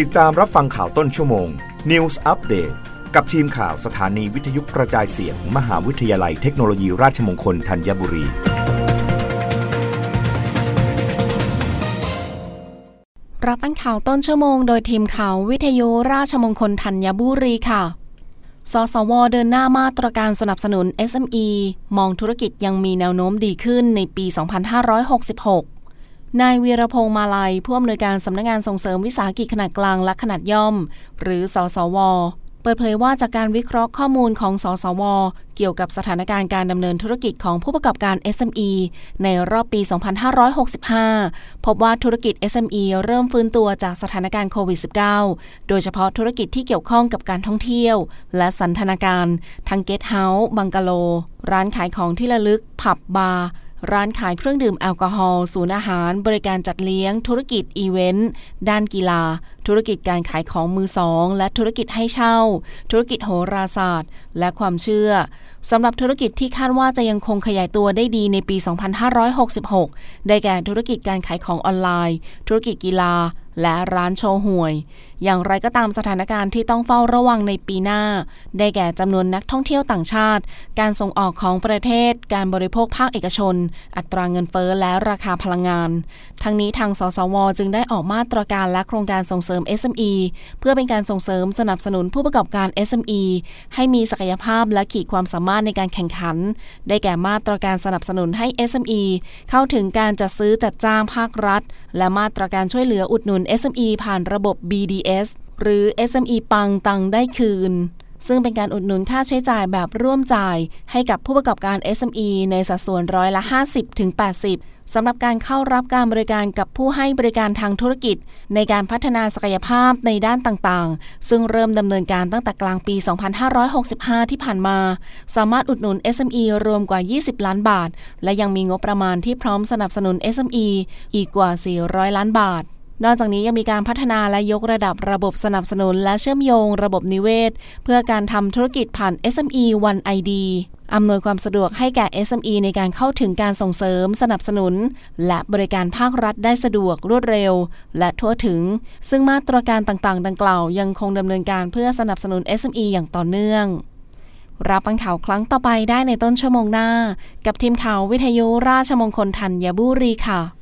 ติดตามรับฟังข่าวต้นชั่วโมง News Update กับทีมข่าวสถานีวิทยุกระจายเสียงมมหาวิทยาลัยเทคโนโลยีราชมงคลธัญบุรี รับฟังข่าวต้นชั่วโมงโดยทีมข่าววิทยุราชมงคลธัญบุรีค่ะ สสว เดินหน้ามาตรการสนับสนุน SME มองธุรกิจยังมีแนวโน้มดีขึ้นในปี 2566 นายวีระพงศ์มาลัย ผู้อำนวยการสำนักงงานส่งเสริมวิสาหกิจขนาดกลางและขนาดย่อม หรือสสว เปิดเผยว่าจากการวิเคราะห์ข้อมูลของสสว เกี่ยวกับสถานการณ์การดำเนินธุรกิจของผู้ประกอบการ SME ในรอบปี 2565 พบว่าธุรกิจ SME เริ่มฟื้นตัวจากสถานการณ์โควิด -19 โดยเฉพาะธุรกิจที่เกี่ยวข้องกับการท่องเที่ยว และสันทนาการ ทั้งเกสต์เฮาส์บังกะโล ร้านขายของที่ระลึก ผับบาร์ ร้านขายเครื่องดื่มแอลกอฮอล์ศูนย์อาหาร บริการจัดเลี้ยง ธุรกิจอีเวนต์ ด้านกีฬา ธุรกิจการขายของมือสอง และธุรกิจให้เช่า ธุรกิจโหราศาสตร์ และความเชื่อสำหรับธุรกิจที่คาดว่าจะยังคงขยายตัวได้ดีในปี 2566 ได้แก่ธุรกิจการขายของออนไลน์ ธุรกิจกีฬา และร้านโชว์หวย อย่างไรก็ตามสถานการณ์ที่ต้องเฝ้าระวังในปีหน้า ได้แก่จำนวนนักท่องเที่ยวต่างชาติ การส่งออกของประเทศ การบริโภคภาคเอกชน อัตราเงินเฟ้อและราคาพลังงาน ทั้งนี้ทาง สสว จึงได้ออกมาตรการและโครงการส่งเสริม SME เพื่อเป็นการส่งเสริมสนับสนุนผู้ประกอบการ SME ให้มีศักยภาพและขีดความสามารถในการแข่งขัน ได้แก่มาตรการสนับสนุนให้ SME เข้าถึงการจัดซื้อจัดจ้างภาครัฐ และมาตรการช่วยเหลืออุดหนุน SME ผ่านระบบ BDS หรือ SME ปังตังได้คืน ซึ่งเป็นการอุดหนุนค่าใช้จ่ายแบบร่วมจ่ายให้กับผู้ประกอบการ SME ในสัดส่วนร้อยละ 50ถึง80สำหรับการเข้ารับการบริการกับผู้ให้บริการทางธุรกิจ ในการพัฒนาศักยภาพในด้านต่างๆ ซึ่งเริ่มดำเนินการตั้งแต่กลางปี 2565 ที่ผ่านมา สามารถอุดหนุน SME รวมกว่า 20 ล้านบาท และยังมีงบประมาณที่พร้อมสนับสนุน SME อีกกว่า 400 ล้านบาท นอกจากนี้ยังมีการพัฒนาและยกระดับระบบสนับสนุน และเชื่อมโยงระบบนิเวศ เพื่อการทำธุรกิจผ่าน SME One ID อำนวยความสะดวกให้แก่ SME ในการเข้าถึงการส่งเสริม สนับสนุน และบริการภาครัฐได้สะดวกรวดเร็ว และทั่วถึง ซึ่งมาตรการต่างๆ ดังกล่าว ยังคงดำเนินการเพื่อสนับสนุน SME อย่างต่อเนื่อง รับฟังข่าวครั้งต่อไปได้ในต้นชั่วโมงหน้า กับทีมข่าววิทยุราชมงคลธัญบุรีค่ะ